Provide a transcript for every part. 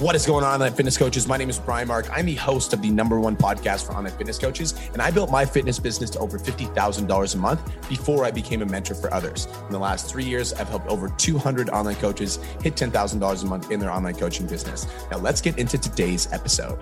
What is going on, online fitness coaches? My name is Brian Mark. I'm the host of the number one podcast for online fitness coaches, and I built my fitness business to over $50,000 a month before I became a mentor for others. In the last three years, I've helped over 200 online coaches hit $10,000 a month in their online coaching business. Now, let's get into today's episode.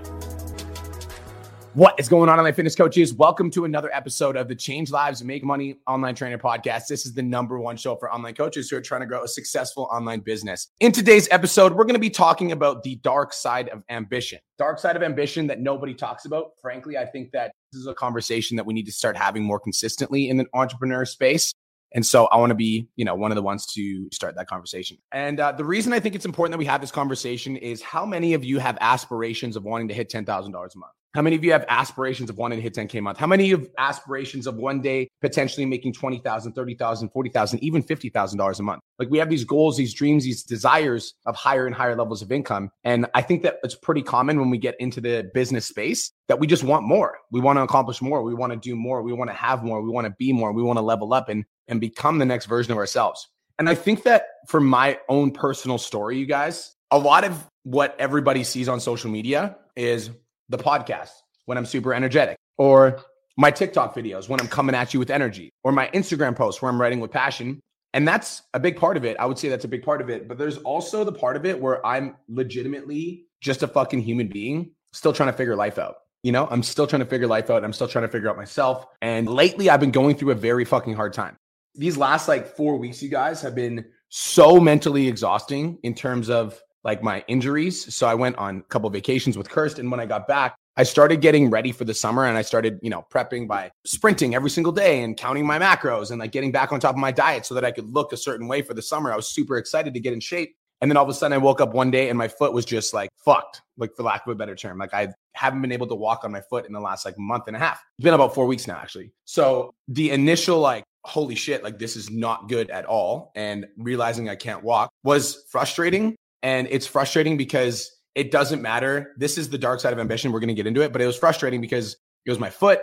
What is going on, online fitness coaches? Welcome to another episode of the Change Lives Make Money Online Trainer Podcast. This is the number one show for online coaches who are trying to grow a successful online business. In today's episode, we're going to be talking about the dark side of ambition. Dark side of ambition that nobody talks about. Frankly, I think that this is a conversation that we need to start having more consistently in the entrepreneur space. And so I want to be, you know, one of the ones to start that conversation. And uh, the reason I think it's important that we have this conversation is how many of you have aspirations of wanting to hit $10,000 a month? How many of you have aspirations of wanting to hit 10K a month? How many of aspirations of one day potentially making 20,000, 30,000, 40,000, even $50,000 a month? Like we have these goals, these dreams, these desires of higher and higher levels of income. And I think that it's pretty common when we get into the business space that we just want more. We want to accomplish more. We want to do more. We want to have more. We want to be more. We want to level up and, and become the next version of ourselves. And I think that for my own personal story, you guys, a lot of what everybody sees on social media is the podcast when I'm super energetic, or my TikTok videos when I'm coming at you with energy, or my Instagram posts where I'm writing with passion. And that's a big part of it. I would say that's a big part of it. But there's also the part of it where I'm legitimately just a fucking human being still trying to figure life out. You know, I'm still trying to figure life out. I'm still trying to figure out myself. And lately, I've been going through a very fucking hard time. These last like four weeks, you guys have been so mentally exhausting in terms of like my injuries. So I went on a couple vacations with Kirsten. When I got back, I started getting ready for the summer and I started, you know, prepping by sprinting every single day and counting my macros and like getting back on top of my diet so that I could look a certain way for the summer. I was super excited to get in shape. And then all of a sudden I woke up one day and my foot was just like fucked, like for lack of a better term. Like I haven't been able to walk on my foot in the last like month and a half. It's been about four weeks now, actually. So the initial like, holy shit, like this is not good at all. And realizing I can't walk was frustrating and it's frustrating because it doesn't matter. This is the dark side of ambition. We're going to get into it, but it was frustrating because it was my foot.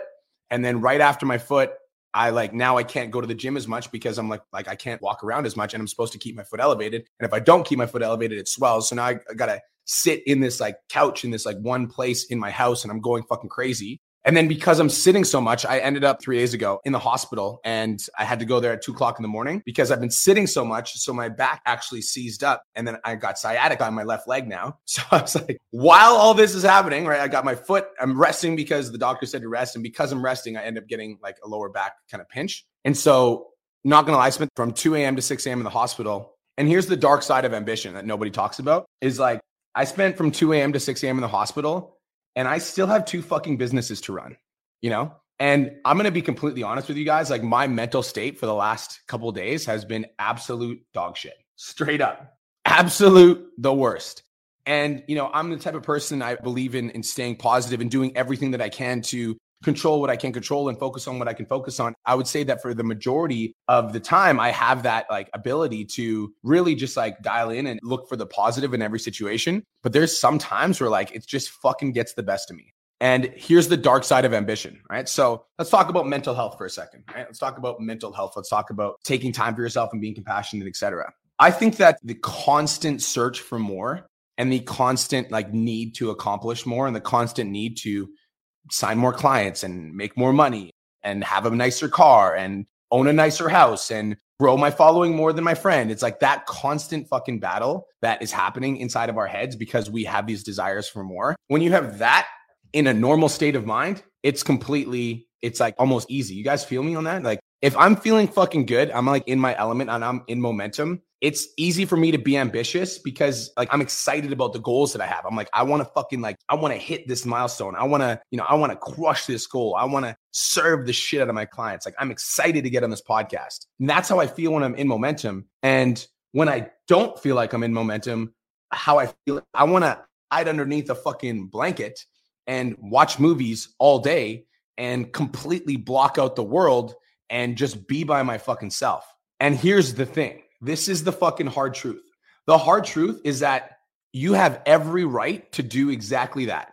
And then right after my foot, I like now I can't go to the gym as much because I'm like like I can't walk around as much and I'm supposed to keep my foot elevated. And if I don't keep my foot elevated, it swells. So now I, I gotta sit in this like couch in this like one place in my house and I'm going fucking crazy. And then because I'm sitting so much, I ended up three days ago in the hospital and I had to go there at two o'clock in the morning because I've been sitting so much. So my back actually seized up and then I got sciatic on my left leg now. So I was like, while all this is happening, right? I got my foot, I'm resting because the doctor said to rest. And because I'm resting, I end up getting like a lower back kind of pinch. And so, not gonna lie, I spent from 2 a.m. to 6 a.m. in the hospital. And here's the dark side of ambition that nobody talks about is like, I spent from 2 a.m. to 6 a.m. in the hospital and I still have two fucking businesses to run, you know? And I'm going to be completely honest with you guys. Like my mental state for the last couple days has been absolute dog shit, straight up, absolute the worst. And, you know, I'm the type of person I believe in, in staying positive and doing everything that I can to control what I can control and focus on what I can focus on. I would say that for the majority of the time, I have that like ability to really just like dial in and look for the positive in every situation. But there's some times where like it just fucking gets the best of me. And here's the dark side of ambition, right? So let's talk about mental health for a second, right? Let's talk about mental health. Let's talk about taking time for yourself and being compassionate, etc. I think that the constant search for more and the constant like need to accomplish more and the constant need to sign more clients and make more money and have a nicer car and own a nicer house and grow my following more than my friend. It's like that constant fucking battle that is happening inside of our heads because we have these desires for more. When you have that in a normal state of mind, it's completely, it's like almost easy. You guys feel me on that? Like if I'm feeling fucking good, I'm like in my element and I'm in momentum, it's easy for me to be ambitious because like I'm excited about the goals that I have. I'm like, I want to fucking like, I want to hit this milestone. I want to, you know, I want to crush this goal. I want to serve the shit out of my clients. Like I'm excited to get on this podcast. And that's how I feel when I'm in momentum. And when I don't feel like I'm in momentum, how I feel, I want to hide underneath a fucking blanket and watch movies all day and completely block out the world and just be by my fucking self. And here's the thing this is the fucking hard truth. The hard truth is that you have every right to do exactly that.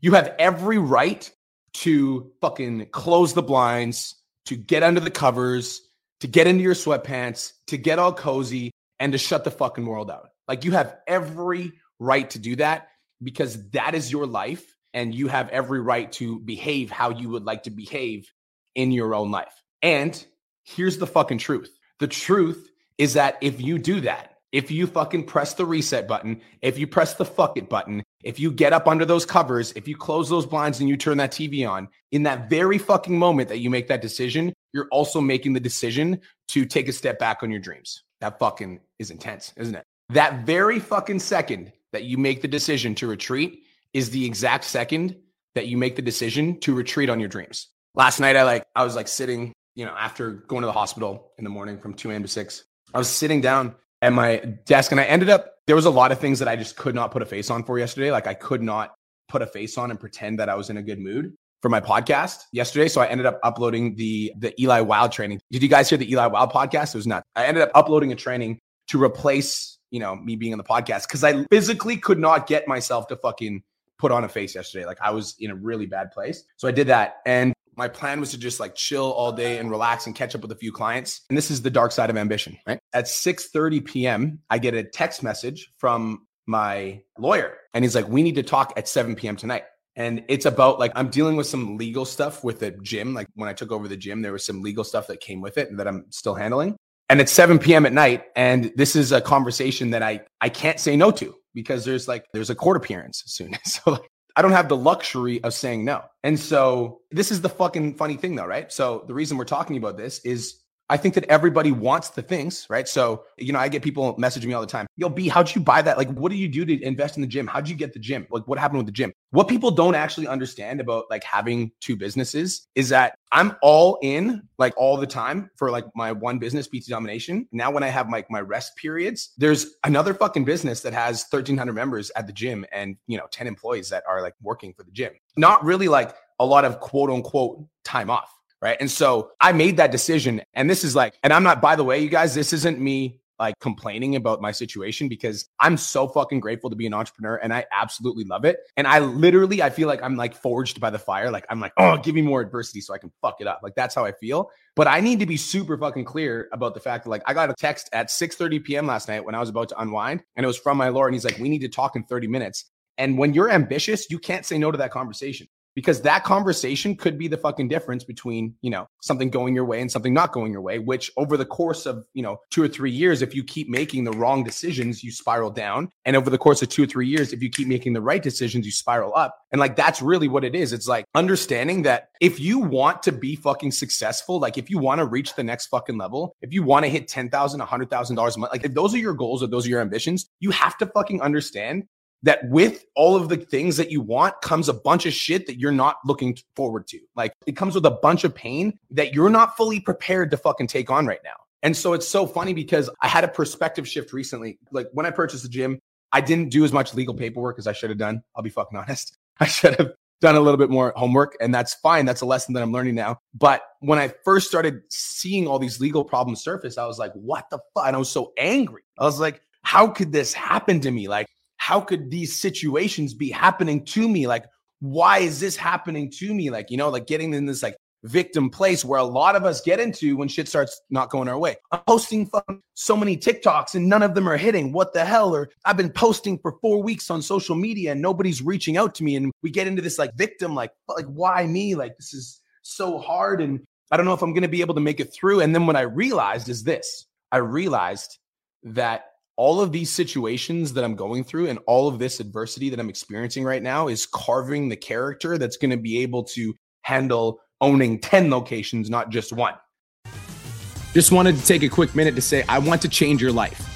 You have every right to fucking close the blinds, to get under the covers, to get into your sweatpants, to get all cozy, and to shut the fucking world out. Like you have every right to do that because that is your life and you have every right to behave how you would like to behave in your own life. And here's the fucking truth the truth is that if you do that, if you fucking press the reset button, if you press the fuck it button, if you get up under those covers, if you close those blinds and you turn that TV on, in that very fucking moment that you make that decision, you're also making the decision to take a step back on your dreams. That fucking is intense, isn't it? That very fucking second that you make the decision to retreat is the exact second that you make the decision to retreat on your dreams. Last night, I like, I was like sitting, you know, after going to the hospital in the morning from 2 a.m. to 6, I was sitting down at my desk and I ended up, there was a lot of things that I just could not put a face on for yesterday. Like I could not put a face on and pretend that I was in a good mood for my podcast yesterday. So I ended up uploading the the Eli Wild training. Did you guys hear the Eli Wild podcast? It was nuts. I ended up uploading a training to replace, you know, me being on the podcast because I physically could not get myself to fucking put on a face yesterday. Like I was in a really bad place. So I did that. And my plan was to just like chill all day and relax and catch up with a few clients. And this is the dark side of ambition, right? At 6:30 p.m., I get a text message from my lawyer and he's like, "We need to talk at 7 p.m. tonight." And it's about like I'm dealing with some legal stuff with the gym. Like when I took over the gym, there was some legal stuff that came with it that I'm still handling. And it's 7 p.m. at night. And this is a conversation that I I can't say no to because there's like there's a court appearance soon. So like I don't have the luxury of saying no. And so this is the fucking funny thing though, right? So the reason we're talking about this is I think that everybody wants the things, right? So, you know, I get people messaging me all the time. Yo, B, how'd you buy that? Like, what do you do to invest in the gym? How'd you get the gym? Like, what happened with the gym? What people don't actually understand about like having two businesses is that I'm all in like all the time for like my one business, PT Domination. Now, when I have like my rest periods, there's another fucking business that has 1,300 members at the gym and, you know, 10 employees that are like working for the gym. Not really like a lot of quote unquote time off Right. And so I made that decision. And this is like, and I'm not, by the way, you guys, this isn't me like complaining about my situation because I'm so fucking grateful to be an entrepreneur and I absolutely love it. And I literally, I feel like I'm like forged by the fire. Like I'm like, oh, give me more adversity so I can fuck it up. Like that's how I feel. But I need to be super fucking clear about the fact that like I got a text at 6 30 p.m. last night when I was about to unwind and it was from my lord And he's like, we need to talk in 30 minutes. And when you're ambitious, you can't say no to that conversation because that conversation could be the fucking difference between you know something going your way and something not going your way which over the course of you know two or three years if you keep making the wrong decisions you spiral down. And over the course of two or three years if you keep making the right decisions you spiral up. And like that's really what it is. It's like understanding that if you want to be fucking successful like if you want to reach the next fucking level if you want to hit $10000 $100000 a month like if those are your goals or those are your ambitions you have to fucking understand that with all of the things that you want comes a bunch of shit that you're not looking forward to. Like it comes with a bunch of pain that you're not fully prepared to fucking take on right now. And so it's so funny because I had a perspective shift recently. Like when I purchased the gym, I didn't do as much legal paperwork as I should have done. I'll be fucking honest. I should have done a little bit more homework and that's fine. That's a lesson that I'm learning now. But when I first started seeing all these legal problems surface, I was like, what the fuck? And I was so angry. I was like, how could this happen to me? Like, how could these situations be happening to me? Like, why is this happening to me? Like, you know, like getting in this like victim place where a lot of us get into when shit starts not going our way. I'm posting so many TikToks and none of them are hitting. What the hell? Or I've been posting for four weeks on social media and nobody's reaching out to me. And we get into this like victim, like, like why me? Like this is so hard. And I don't know if I'm going to be able to make it through. And then what I realized is this I realized that all of these situations that I'm going through and all of this adversity that I'm experiencing right now is carving the character that's going to be able to handle owning 10 locations, not just one. Just wanted to take a quick minute to say, I want to change your life.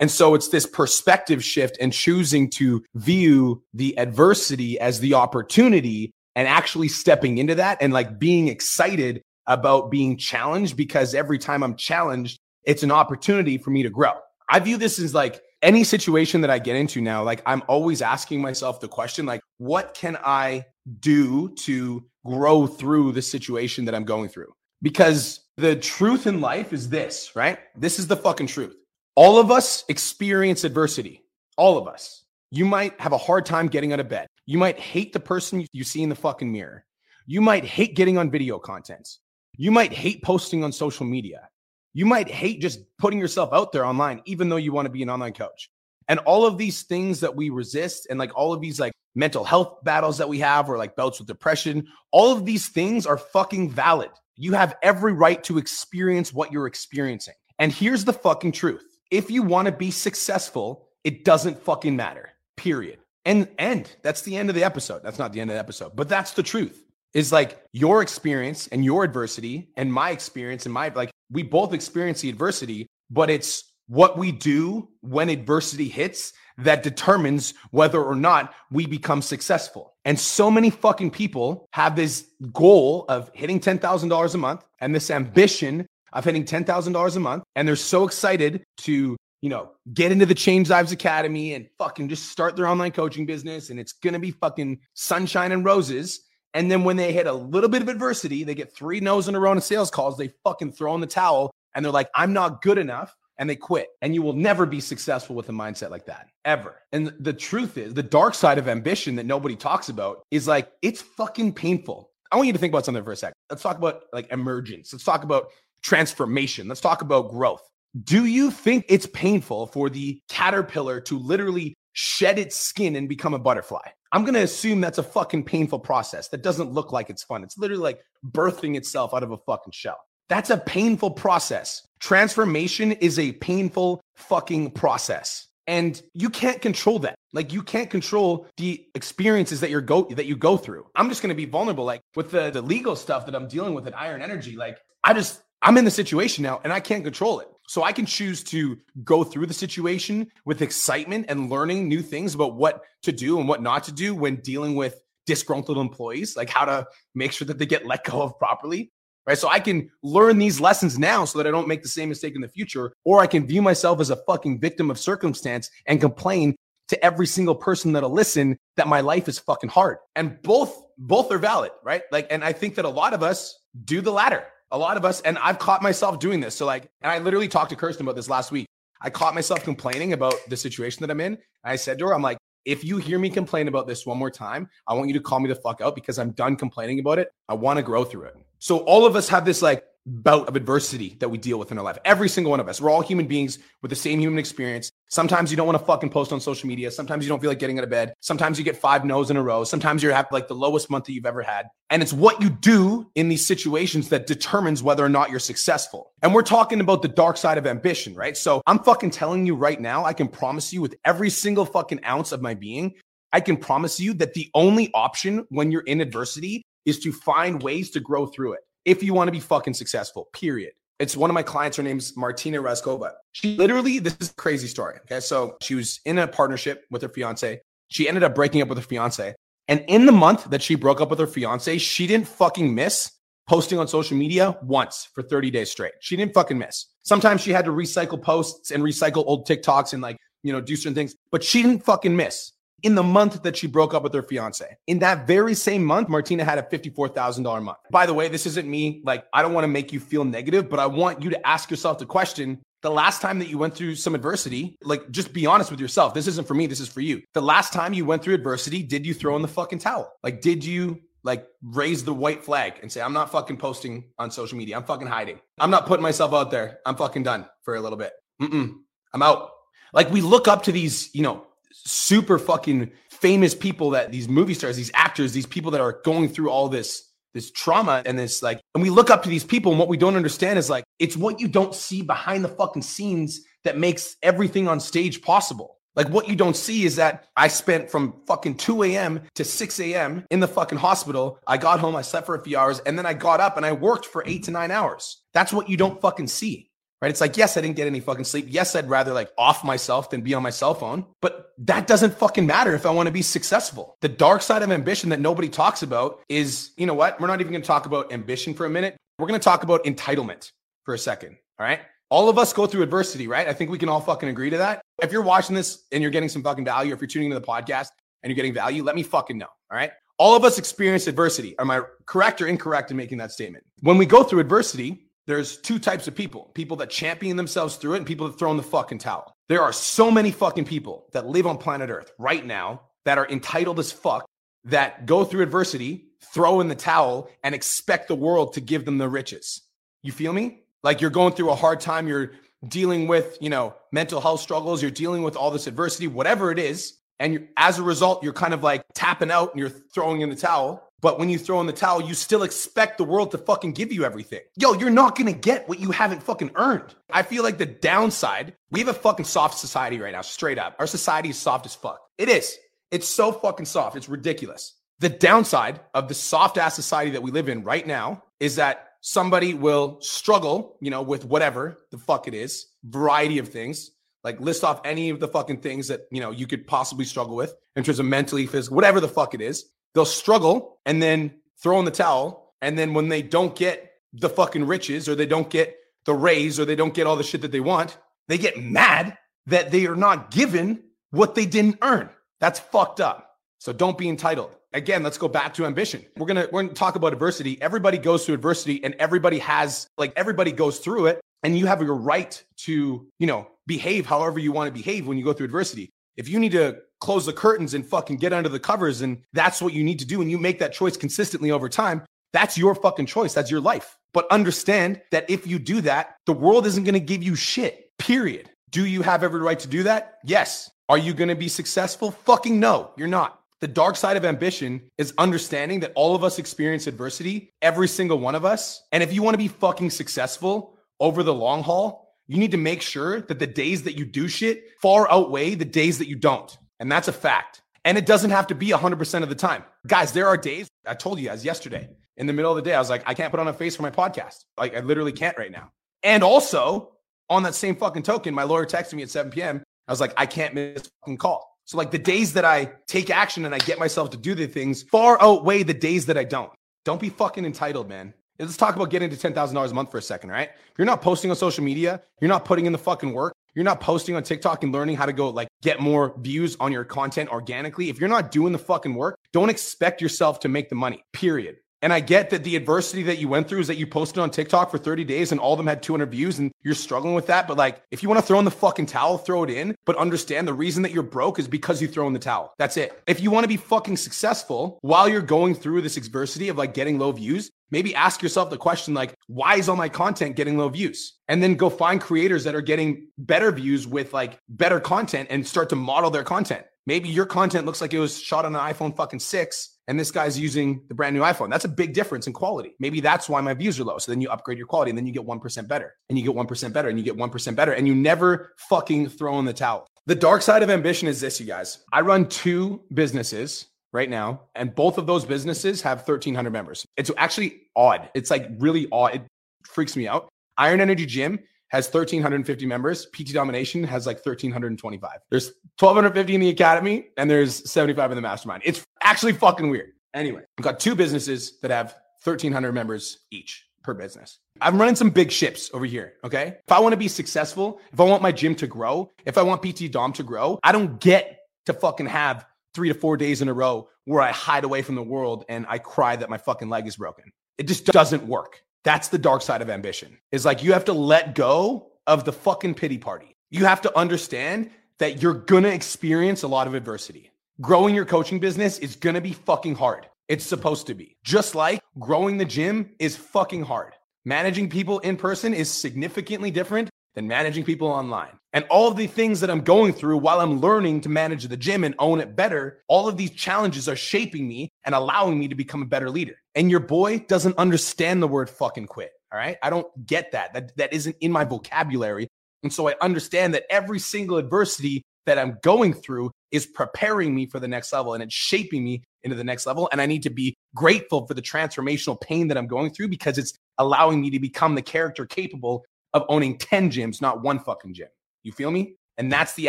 And so it's this perspective shift and choosing to view the adversity as the opportunity and actually stepping into that and like being excited about being challenged because every time I'm challenged, it's an opportunity for me to grow. I view this as like any situation that I get into now, like I'm always asking myself the question, like, what can I do to grow through the situation that I'm going through? Because the truth in life is this, right? This is the fucking truth. All of us experience adversity. All of us. You might have a hard time getting out of bed. You might hate the person you see in the fucking mirror. You might hate getting on video content. You might hate posting on social media. You might hate just putting yourself out there online, even though you want to be an online coach. And all of these things that we resist, and like all of these like mental health battles that we have, or like bouts with depression, all of these things are fucking valid. You have every right to experience what you're experiencing. And here's the fucking truth if you want to be successful, it doesn't fucking matter, period. And end. That's the end of the episode. That's not the end of the episode, but that's the truth. Is like your experience and your adversity and my experience and my like we both experience the adversity, but it's what we do when adversity hits that determines whether or not we become successful. And so many fucking people have this goal of hitting $10,000 a month and this ambition of hitting $10,000 a month. And they're so excited to, you know, get into the Change Lives Academy and fucking just start their online coaching business. And it's going to be fucking sunshine and roses. And then when they hit a little bit of adversity, they get three no's in a row in sales calls, they fucking throw in the towel and they're like, I'm not good enough. And they quit. And you will never be successful with a mindset like that, ever. And the truth is, the dark side of ambition that nobody talks about is like, it's fucking painful. I want you to think about something for a second. Let's talk about like emergence. Let's talk about transformation. Let's talk about growth. Do you think it's painful for the caterpillar to literally shed its skin and become a butterfly? I'm going to assume that's a fucking painful process that doesn't look like it's fun. It's literally like birthing itself out of a fucking shell. That's a painful process. Transformation is a painful fucking process. And you can't control that. Like you can't control the experiences that you're go that you go through. I'm just gonna be vulnerable. Like with the, the legal stuff that I'm dealing with at Iron Energy, like I just I'm in the situation now and I can't control it. So I can choose to go through the situation with excitement and learning new things about what to do and what not to do when dealing with disgruntled employees, like how to make sure that they get let go of properly. Right. So I can learn these lessons now so that I don't make the same mistake in the future, or I can view myself as a fucking victim of circumstance and complain to every single person that'll listen that my life is fucking hard. And both both are valid, right? Like, and I think that a lot of us do the latter a lot of us, and I've caught myself doing this. So, like, and I literally talked to Kirsten about this last week. I caught myself complaining about the situation that I'm in. I said to her, I'm like, if you hear me complain about this one more time, I want you to call me the fuck out because I'm done complaining about it. I want to grow through it. So all of us have this like bout of adversity that we deal with in our life. Every single one of us. We're all human beings with the same human experience. Sometimes you don't want to fucking post on social media. Sometimes you don't feel like getting out of bed. Sometimes you get five no's in a row. Sometimes you're having like the lowest month that you've ever had. And it's what you do in these situations that determines whether or not you're successful. And we're talking about the dark side of ambition, right? So I'm fucking telling you right now, I can promise you with every single fucking ounce of my being, I can promise you that the only option when you're in adversity is to find ways to grow through it if you want to be fucking successful, period. It's one of my clients. Her name's Martina Raskova. She literally, this is a crazy story. Okay. So she was in a partnership with her fiance. She ended up breaking up with her fiance. And in the month that she broke up with her fiance, she didn't fucking miss posting on social media once for 30 days straight. She didn't fucking miss. Sometimes she had to recycle posts and recycle old TikToks and like, you know, do certain things, but she didn't fucking miss in the month that she broke up with her fiance. In that very same month, Martina had a $54,000 month. By the way, this isn't me. Like, I don't want to make you feel negative, but I want you to ask yourself the question the last time that you went through some adversity, like, just be honest with yourself. This isn't for me, this is for you. The last time you went through adversity, did you throw in the fucking towel? Like, did you like raise the white flag and say, I'm not fucking posting on social media. I'm fucking hiding. I'm not putting myself out there. I'm fucking done for a little bit. Mm-mm. I'm out. Like we look up to these, you know, super fucking famous people that these movie stars, these actors, these people that are going through all this this trauma and this like and we look up to these people and what we don't understand is like it's what you don't see behind the fucking scenes that makes everything on stage possible. Like what you don't see is that I spent from fucking 2 a.m. to 6 a.m. in the fucking hospital. I got home, I slept for a few hours, and then I got up and I worked for eight to nine hours. That's what you don't fucking see right? It's like, yes, I didn't get any fucking sleep. Yes, I'd rather like off myself than be on my cell phone, but that doesn't fucking matter if I want to be successful. The dark side of ambition that nobody talks about is, you know what? We're not even going to talk about ambition for a minute. We're going to talk about entitlement for a second. All right. All of us go through adversity, right? I think we can all fucking agree to that. If you're watching this and you're getting some fucking value, if you're tuning into the podcast and you're getting value, let me fucking know. All right. All of us experience adversity. Am I correct or incorrect in making that statement? When we go through adversity, there's two types of people people that champion themselves through it and people that throw in the fucking towel. There are so many fucking people that live on planet Earth right now that are entitled as fuck that go through adversity, throw in the towel, and expect the world to give them the riches. You feel me? Like you're going through a hard time, you're dealing with, you know, mental health struggles, you're dealing with all this adversity, whatever it is. And as a result, you're kind of like tapping out and you're throwing in the towel. But when you throw in the towel, you still expect the world to fucking give you everything. Yo, you're not gonna get what you haven't fucking earned. I feel like the downside, we have a fucking soft society right now, straight up. Our society is soft as fuck. It is. It's so fucking soft. It's ridiculous. The downside of the soft ass society that we live in right now is that somebody will struggle, you know, with whatever the fuck it is, variety of things. Like list off any of the fucking things that, you know, you could possibly struggle with in terms of mentally, physical, whatever the fuck it is. They'll struggle and then throw in the towel. And then when they don't get the fucking riches or they don't get the raise or they don't get all the shit that they want, they get mad that they are not given what they didn't earn. That's fucked up. So don't be entitled. Again, let's go back to ambition. We're to we're to talk about adversity. Everybody goes through adversity and everybody has like everybody goes through it and you have your right to, you know, behave however you want to behave when you go through adversity. If you need to close the curtains and fucking get under the covers and that's what you need to do and you make that choice consistently over time, that's your fucking choice. That's your life. But understand that if you do that, the world isn't going to give you shit. Period. Do you have every right to do that? Yes. Are you going to be successful? Fucking no, you're not. The dark side of ambition is understanding that all of us experience adversity, every single one of us. And if you want to be fucking successful over the long haul, you need to make sure that the days that you do shit far outweigh the days that you don't. And that's a fact. And it doesn't have to be 100% of the time. Guys, there are days, I told you guys yesterday, in the middle of the day, I was like, I can't put on a face for my podcast. Like, I literally can't right now. And also, on that same fucking token, my lawyer texted me at 7 p.m. I was like, I can't miss fucking call. So like the days that I take action and I get myself to do the things far outweigh the days that I don't. Don't be fucking entitled, man. Let's talk about getting to $10,000 a month for a second, right? If you're not posting on social media, you're not putting in the fucking work, you're not posting on TikTok and learning how to go like get more views on your content organically. If you're not doing the fucking work, don't expect yourself to make the money, period. And I get that the adversity that you went through is that you posted on TikTok for 30 days and all of them had 200 views and you're struggling with that. But like, if you want to throw in the fucking towel, throw it in. But understand the reason that you're broke is because you throw in the towel. That's it. If you want to be fucking successful while you're going through this adversity of like getting low views, maybe ask yourself the question like, why is all my content getting low views? And then go find creators that are getting better views with like better content and start to model their content. Maybe your content looks like it was shot on an iPhone fucking six and this guy's using the brand new iPhone. That's a big difference in quality. Maybe that's why my views are low. So then you upgrade your quality and then you get 1% better and you get 1% better and you get 1% better and you never fucking throw in the towel. The dark side of ambition is this, you guys. I run two businesses right now, and both of those businesses have 1,300 members. It's actually odd. It's like really odd. It freaks me out. Iron Energy Gym has 1,350 members. PT Domination has like 1,325. There's 1,250 in the academy and there's 75 in the mastermind. It's actually fucking weird. Anyway, I've got two businesses that have 1,300 members each per business. I'm running some big ships over here. Okay. If I want to be successful, if I want my gym to grow, if I want PT Dom to grow, I don't get to fucking have three to four days in a row where I hide away from the world and I cry that my fucking leg is broken. It just doesn't work. That's the dark side of ambition. Is like you have to let go of the fucking pity party. You have to understand that you're to experience a lot of adversity. Growing your coaching business is to be fucking hard. It's supposed to be. Just like growing the gym is fucking hard. Managing people in person is significantly different than managing people online. And all of the things that I'm going through while I'm learning to manage the gym and own it better, all of these challenges are shaping me and allowing me to become a better leader. And your boy doesn't understand the word fucking quit. All right. I don't get that. That, that isn't in my vocabulary. And so I understand that every single adversity that I'm going through is preparing me for the next level and it's shaping me into the next level. And I need to be grateful for the transformational pain that I'm going through because it's allowing me to become the character capable of owning 10 gyms, not one fucking gym. You feel me? And that's the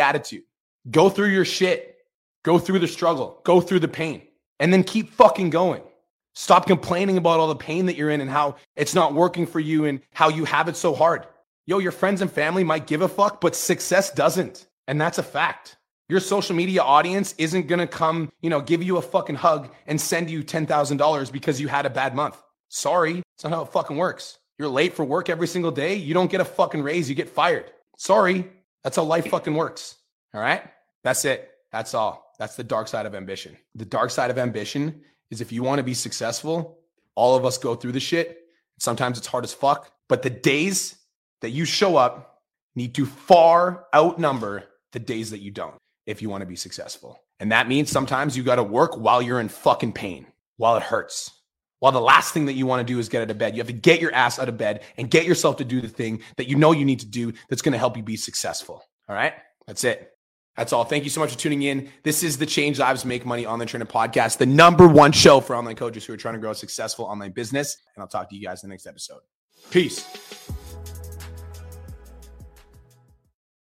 attitude. Go through your shit, go through the struggle, go through the pain, and then keep fucking going. Stop complaining about all the pain that you're in and how it's not working for you and how you have it so hard. Yo, your friends and family might give a fuck, but success doesn't. And that's a fact. Your social media audience isn't going to come, you know, give you a fucking hug and send you $10,000 because you had a bad month. Sorry, that's not how it fucking works. You're late for work every single day. You don't get a fucking raise, you get fired. Sorry, that's how life fucking works. All right? That's it. That's all. That's the dark side of ambition. The dark side of ambition is if you want to be successful, all of us go through the shit. Sometimes it's hard as fuck, but the days that you show up need to far outnumber the days that you don't if you want to be successful. And that means sometimes you got to work while you're in fucking pain, while it hurts. While the last thing that you want to do is get out of bed, you have to get your ass out of bed and get yourself to do the thing that you know you need to do that's going to help you be successful. All right? That's it. That's all. Thank you so much for tuning in. This is the Change Lives Make Money Online Training Podcast, the number one show for online coaches who are trying to grow a successful online business. And I'll talk to you guys in the next episode. Peace.